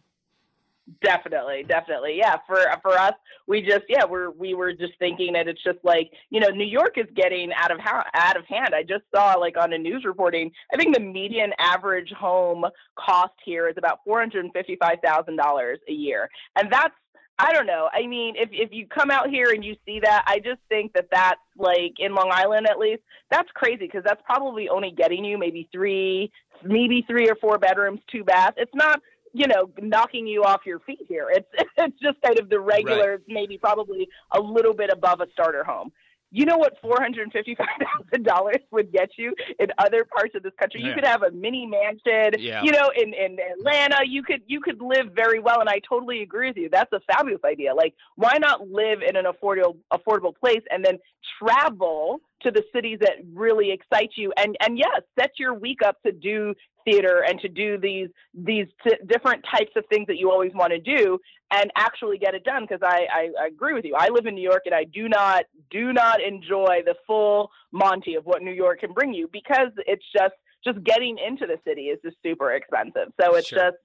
definitely definitely yeah for for us we just yeah we're we were just thinking that it's just like you know new york is getting out of how out of hand i just saw like on a news reporting i think the median average home cost here is about $455000 a year and that's I don't know. I mean, if if you come out here and you see that, I just think that that's like in Long Island at least, that's crazy because that's probably only getting you maybe three, maybe three or four bedrooms, two baths. It's not, you know, knocking you off your feet here. It's it's just kind of the regular, right. maybe probably a little bit above a starter home you know what four hundred fifty-five thousand dollars would get you in other parts of this country? Yeah. You could have a mini mansion, yeah. you know, in, in Atlanta. You could you could live very well, and I totally agree with you. That's a fabulous idea. Like, why not live in an affordable affordable place and then travel to the cities that really excite you. And and yes set your week up to do theater and to do these these t- different types of things that you always want to do and actually get it done. Because I, I, I agree with you. I live in new york and i do not do not enjoy the full monty of what new york can bring you because it's just just getting into the city is just super expensive. So it's sure. just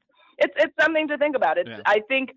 it's it's something to think about. It's yeah. I think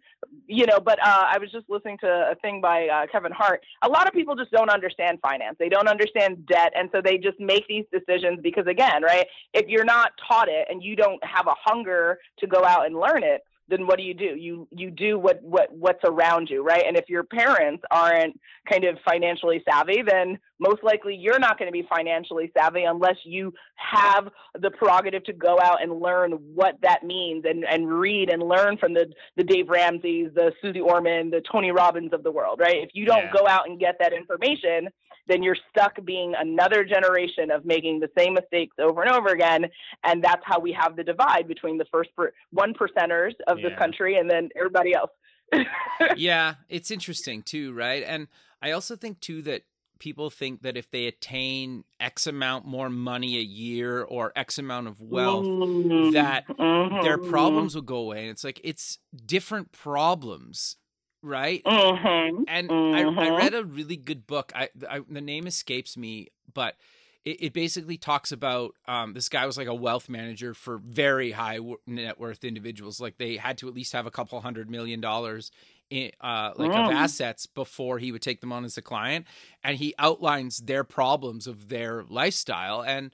you know, but uh, I was just listening to a thing by uh, Kevin Hart. A lot of people just don't understand finance. They don't understand debt, and so they just make these decisions because again, right? If you're not taught it and you don't have a hunger to go out and learn it, then what do you do? You you do what what what's around you, right? And if your parents aren't kind of financially savvy, then most likely you're not going to be financially savvy unless you have the prerogative to go out and learn what that means and and read and learn from the the Dave Ramsey's, the Suze Orman, the Tony Robbins of the world, right? If you don't yeah. go out and get that information, then you're stuck being another generation of making the same mistakes over and over again. And that's how we have the divide between the first per- one percenters of yeah. this country and then everybody else. yeah, it's interesting too, right? And I also think too that people think that if they attain X amount more money a year or X amount of wealth, mm-hmm. that mm-hmm. their problems will go away. And it's like it's different problems right? Mm-hmm. And mm-hmm. I, I, read a really good book. I, I, the name escapes me, but it, it basically talks about um, this guy was like a wealth manager for very high net worth individuals. Like they had to at least have a couple hundred million dollars in, uh, like mm. of assets before he would take them on as a client, and he outlines their problems of their lifestyle and.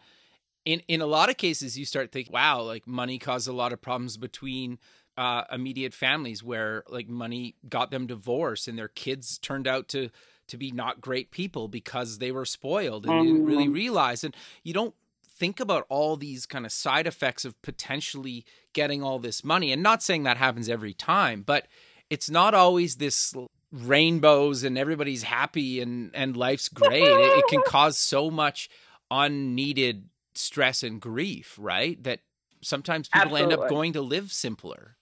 In, in a lot of cases, you start thinking, wow, like money caused a lot of problems between uh, immediate families where like money got them divorced and their kids turned out to to be not great people because they were spoiled and mm-hmm. didn't really mm-hmm. realize. And you don't think about all these kind of side effects of potentially getting all this money. And not saying that happens every time, but it's not always this rainbows and everybody's happy and and life's great. it, it can cause so much unneeded stress and grief, right? That sometimes people Absolutely. end up going to live simpler.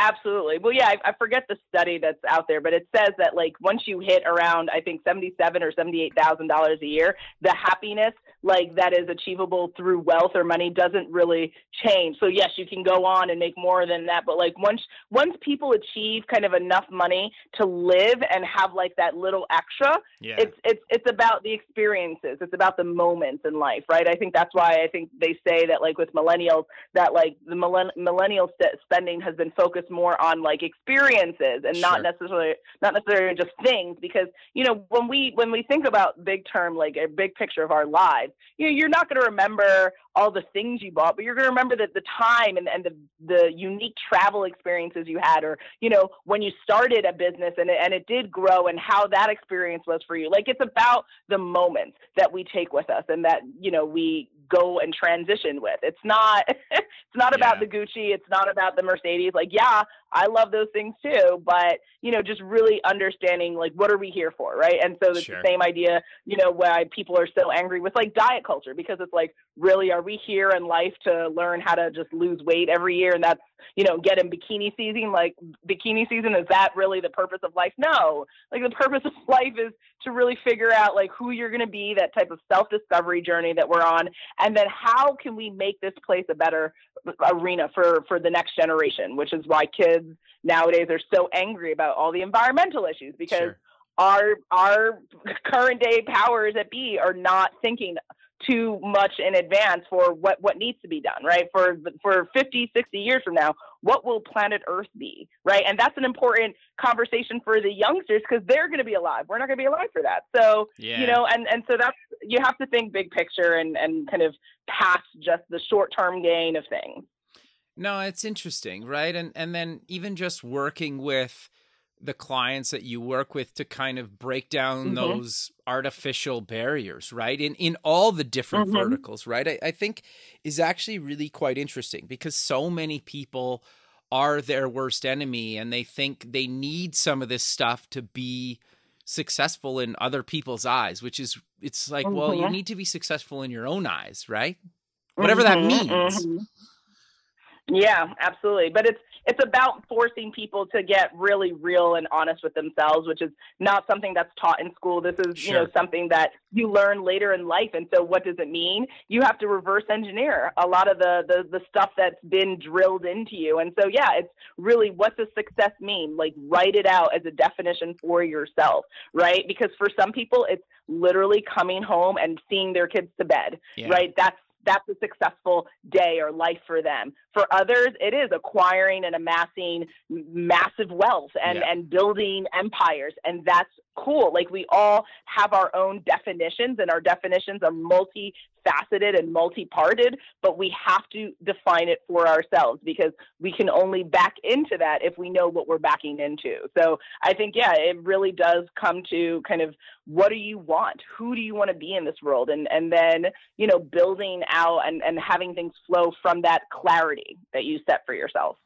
Absolutely. Well, yeah, I, I, forget the study that's out there, but it says that like once you hit around, I think seventy-seven or seventy-eight thousand dollars a year, the happiness like that is achievable through wealth or money doesn't really change. So yes, you can go on and make more than that, but like once once people achieve kind of enough money to live and have like that little extra, yeah. it's it's it's about the experiences. It's about the moments in life, right? I think that's why I think they say that like with millennials that like the millenn- millennial st- spending has been focused more on like experiences and sure. not necessarily not necessarily just things because you know when we when we think about big term like a big picture of our lives you know you're not going to remember all the things you bought but you're going to remember that the time and, and the the unique travel experiences you had or you know when you started a business and it, and it did grow and how that experience was for you like it's about the moments that we take with us and that you know we go and transition with. It's not it's not about the Gucci, it's not about the Mercedes. Like, yeah, I love those things too, but you know, just really understanding like what are we here for, right? And so it's sure. the same idea, you know, why people are so angry with like diet culture because it's like, really, are we here in life to learn how to just lose weight every year and that's you know, get in bikini season, like bikini season, is that really the purpose of life? No. Like the purpose of life is to really figure out like who you're gonna be, that type of self discovery journey that we're on, and then how can we make this place a better uh, arena for for the next generation, which is why kids nowadays are so angry about all the environmental issues because sure. our our current day powers that be are not thinking too much in advance for what what needs to be done right? For for 50 60 years from now what will planet earth be right? And that's an important conversation for the youngsters because they're going to be alive. We're not going to be alive for that. So yeah. you know and and so that's you have to think big picture and and kind of past just the short term gain of things no it's interesting right and and then even just working with the clients that you work with to kind of break down mm-hmm. those artificial barriers, right? In in all the different mm-hmm. verticals, right? I, I think is actually really quite interesting because so many people are their worst enemy and they think they need some of this stuff to be successful in other people's eyes, which is it's like, mm-hmm. well, you mm-hmm. need to be successful in your own eyes, right? Whatever that mm-hmm. means. Yeah, absolutely. But it's it's about forcing people to get really real and honest with themselves, which is not something that's taught in school. This is, sure. you know, something that you learn later in life. And so what does it mean? You have to reverse engineer a lot of the the, the stuff that's been drilled into you. And so yeah, it's really what does success mean? Like write it out as a definition for yourself, right? Because for some people it's literally coming home and seeing their kids to bed, yeah. right? That's that's a successful day or life for them. For others, it is acquiring and amassing massive wealth and, yeah. and building empires. And that's cool. Like we all have our own definitions, and our definitions are multifaceted and multi-parted, but we have to define it for ourselves because we can only back into that if we know what we're backing into. So I think, yeah, it really does come to kind of what do you want? Who do you want to be in this world? And and then, you know, building out and, and having things flow from that clarity that you set for yourself.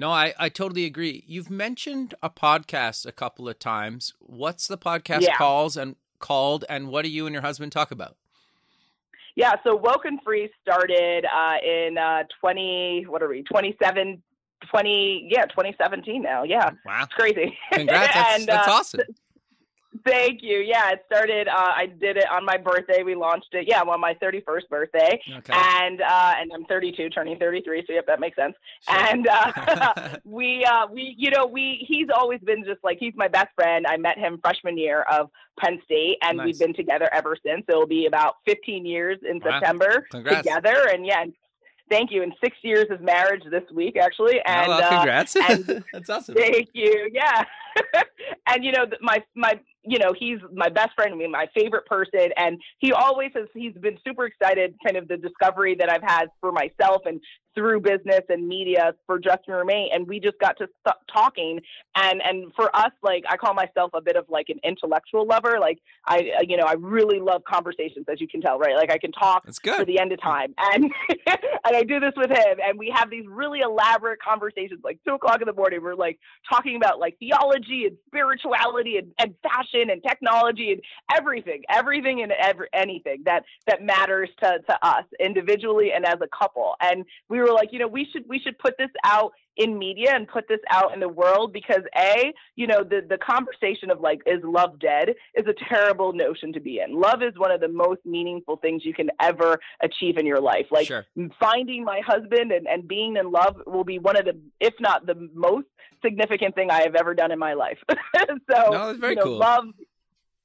No, I, I totally agree. You've mentioned a podcast a couple of times. What's the podcast yeah. calls and called and what do you and your husband talk about? Yeah, so Woke and Free started uh, in uh, 20, what are we, 27, 20, yeah, 2017 now. Yeah. Wow. It's crazy. Congrats. That's, and, that's uh, awesome. Thank you. Yeah, it started. Uh, I did it on my birthday. We launched it. Yeah, on my 31st birthday. Okay. And uh, and I'm 32, turning 33. So yep, that makes sense. Sure. And uh, we uh, we you know we he's always been just like he's my best friend. I met him freshman year of Penn State, and nice. we've been together ever since. It'll be about 15 years in wow. September Congrats. together. And yeah, thank you. And six years of marriage this week, actually. And well, congrats. Uh, and That's awesome. Thank you. Yeah. and you know, my my you know, he's my best friend, I mean, my favorite person. And he always has, he's been super excited, kind of the discovery that I've had for myself and through business and media for Dressing Room 8. And we just got to st- talking. And, and for us, like, I call myself a bit of like an intellectual lover. Like, I, uh, you know, I really love conversations, as you can tell, right? Like, I can talk for the end of time. And, and I do this with him. And we have these really elaborate conversations, like two o'clock in the morning. We're like talking about like theology and spirituality and, and fashion and technology and everything, everything and every, anything that, that matters to, to us individually and as a couple. And we we were like, you know, we should we should put this out in media and put this out in the world because a, you know, the the conversation of like is love dead is a terrible notion to be in. Love is one of the most meaningful things you can ever achieve in your life. Like sure. finding my husband and, and being in love will be one of the if not the most significant thing I have ever done in my life. so no, very you know, cool. love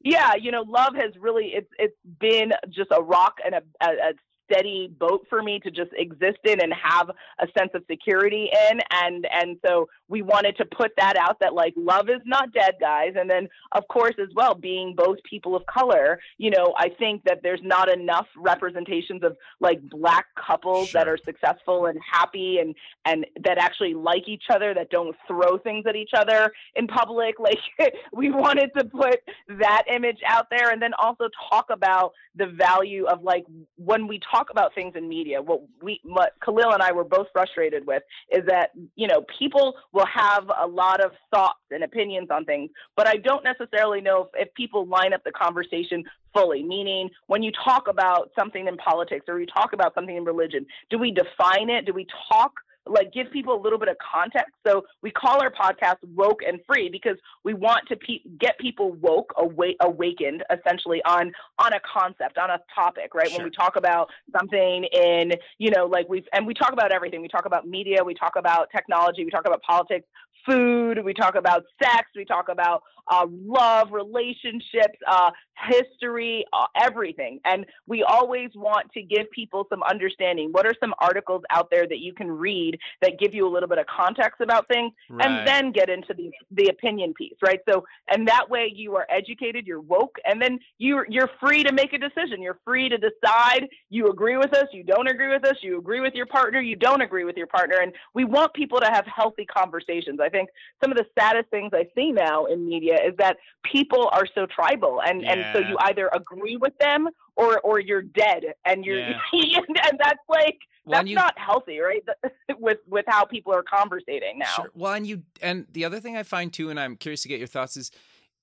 yeah, you know, love has really it's it's been just a rock and a, a, a steady boat for me to just exist in and have a sense of security in. And and so we wanted to put that out that like love is not dead guys. And then of course as well being both people of color you know i think that there's not enough representations of like black couples sure. that are successful and happy and and that actually like each other that don't throw things at each other in public. Like we wanted to put that image out there and then also talk about the value of like when we talk about things in media what we what khalil and i were both frustrated with is that you know people will have a lot of thoughts and opinions on things but i don't necessarily know if, if people line up the conversation fully. Meaning when you talk about something in politics or you talk about something in religion do we define it? Do we talk like give people a little bit of context. So we call our podcast woke and free because we want to pe- get people woke, awa- awakened essentially on, on a concept, on a topic, right? Sure. When we talk about something in, you know, like we've, and we talk about everything. We talk about media, we talk about technology, we talk about politics, food, we talk about sex, we talk about uh, love, relationships, uh, history, uh, everything. And we always want to give people some understanding. What are some articles out there that you can read that give you a little bit of context about things, right. and then get into the the opinion piece, right? So, and that way you are educated, you're woke, and then you're you're free to make a decision. You're free to decide. You agree with us, you don't agree with us. You agree with your partner, you don't agree with your partner, and we want people to have healthy conversations. I think some of the saddest things I see now in media is that people are so tribal and yeah. and so you either agree with them or or you're dead and you're yeah. and that's like that's you, not healthy right with with how people are conversating now sure. well and you and the other thing i find too and i'm curious to get your thoughts is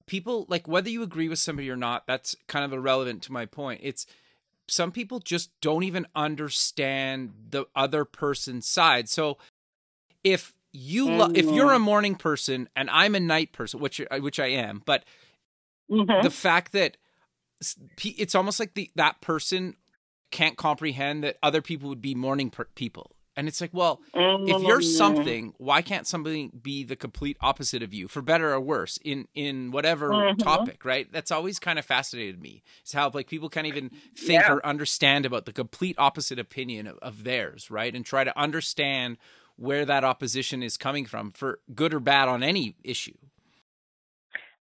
people like whether you agree with somebody or not that's kind of irrelevant to my point it's some people just don't even understand the other person's side so if you lo- if you're a morning person and I'm a night person, which which I am, but mm-hmm. the fact that it's almost like the that person can't comprehend that other people would be morning per- people. And it's like, well, if you're mm-hmm. something, why can't somebody be the complete opposite of you, for better or worse, in in whatever mm-hmm. topic, right? That's always kind of fascinated me. Is how like people can't even think yeah. or understand about the complete opposite opinion of, of theirs, right? And try to understand where that opposition is coming from for good or bad on any issue.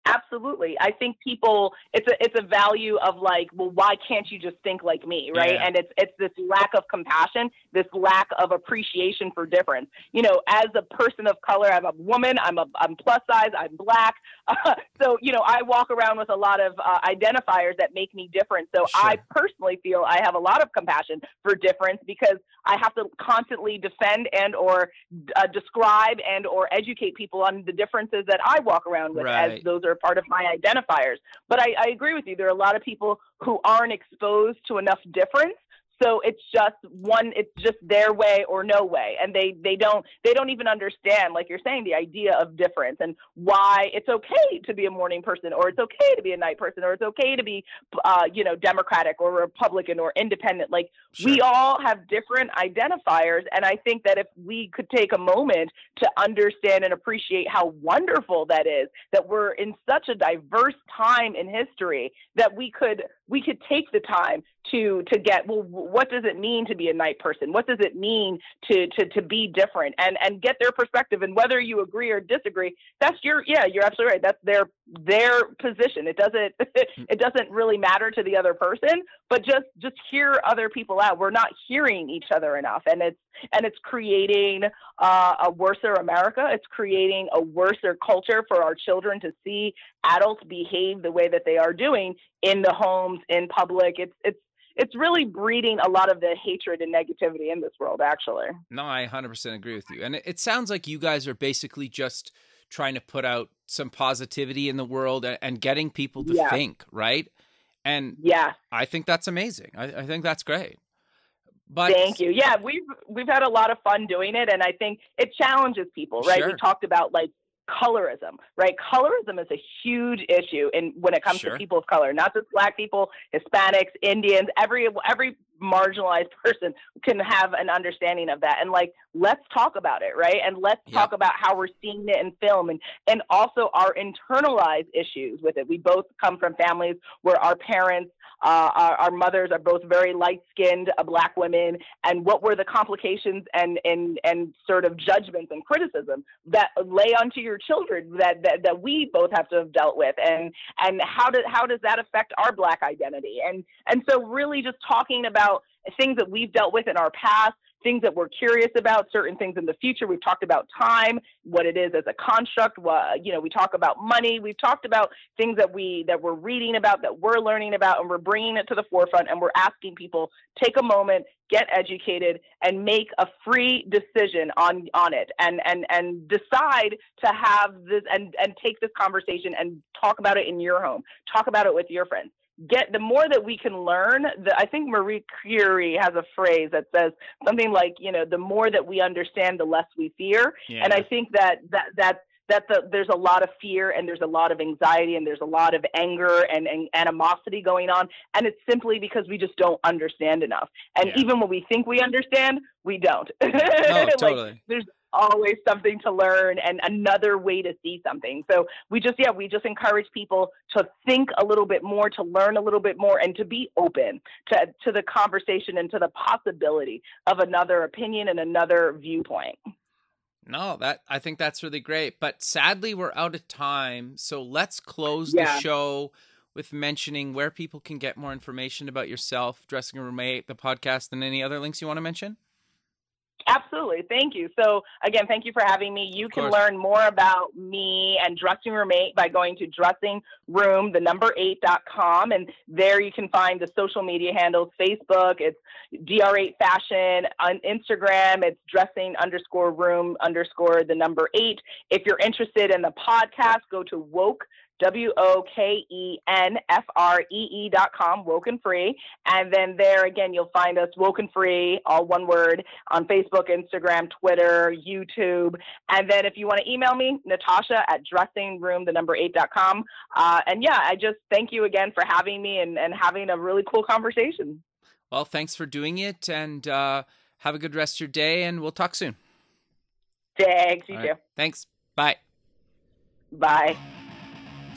Absolutely. I think people it's a it's a value of like, well, why can't you just think like me, right? Yeah. And it's it's this lack of compassion, this lack of appreciation for difference. You know, as a person of color, I'm a woman, I'm a I'm plus size, I'm black. Uh, so, you know, I walk around with a lot of uh, identifiers that make me different. So, sure. I personally feel I have a lot of compassion for difference because I have to constantly defend and or uh, describe and or educate people on the differences that I walk around with right. as those are part of my identifiers. But I, I agree with you. There are a lot of people who aren't exposed to enough difference So it's just one, it's just their way or no way. And they, they don't, they don't even understand, like you're saying, the idea of difference and why it's okay to be a morning person or it's okay to be a night person or it's okay to be, uh, you know, Democratic or Republican or independent. Like sure. we all have different identifiers. And I think that if we could take a moment to understand and appreciate how wonderful that is, that we're in such a diverse time in history that we could we could take the time to to get well what does it mean to be a night person? What does it mean to to to be different? And and get their perspective. And whether you agree or disagree that's your yeah you're absolutely right. That's their their position. It doesn't it doesn't really matter to the other person but just just hear other people out. We're not hearing each other enough. And it's and it's creating uh, a worser america. It's creating a worser culture for our children to see adults behave the way that they are doing in the homes in public. It's it's it's really breeding a lot of the hatred and negativity in this world actually. No i 100% agree with you and it, sounds like you guys are basically just trying to put out some positivity in the world and, getting people to yeah. think right? And yeah. I think that's amazing. I, I think that's great. But thank you. Yeah we've we've had a lot of fun doing it and i think it challenges people right? Sure. we talked about like colorism, right? Colorism is a huge issue in when it comes sure. to people of color, not just black people, Hispanics, Indians, every every marginalized person can have an understanding of that. And like let's talk about it, right? And let's yeah. talk about how we're seeing it in film and and also our internalized issues with it. We both come from families where our parents uh, our, our, mothers are both very light-skinned uh, black women, and what were the complications and and and sort of judgments and criticism that lay onto your children that, that that we both have to have dealt with, and and how does how does that affect our black identity? And and so really just talking about things that we've dealt with in our past things that we're curious about, certain things in the future. We've talked about time, what it is as a construct. What, you know, we talk about money. We've talked about things that we that we're reading about, that we're learning about, and we're bringing it to the forefront. And we're asking people take a moment, get educated, and make a free decision on on it, and and and decide to have this and and take this conversation and talk about it in your home. Talk about it with your friends get the more that we can learn the, i think marie curie has a phrase that says something like you know the more that we understand the less we fear yeah. and i think that that that that the, there's a lot of fear and there's a lot of anxiety and there's a lot of anger and, and animosity going on and it's simply because we just don't understand enough and yeah. even when we think we understand we don't no, totally. like, there's always something to learn and another way to see something. So we just, yeah, we just encourage people to think a little bit more, to learn a little bit more, and to be open to, to the conversation and to the possibility of another opinion and another viewpoint. No, that I think that's really great. But sadly, we're out of time. So let's close yeah. the show with mentioning where people can get more information about yourself, Dressing Room 8, the podcast, and any other links you want to mention. Absolutely. Thank you. So, again, thank you for having me. You can learn more about me and Dressing Room 8 by going to dressingroom, the number 8.com. And there you can find the social media handles Facebook, it's DR8 Fashion. On Instagram, it's dressing underscore room underscore the number 8. If you're interested in the podcast, go to woke W O K E N F R E E dot com, Woken Free. And then there again, you'll find us Woken Free, all one word, on Facebook, Instagram, Twitter, YouTube. And then if you want to email me, Natasha at dressingroom, the number eight dot com. Uh, and yeah, I just thank you again for having me and, and having a really cool conversation. Well, thanks for doing it and uh, have a good rest of your day, and we'll talk soon. Thanks, you too. Thanks. Bye. Bye.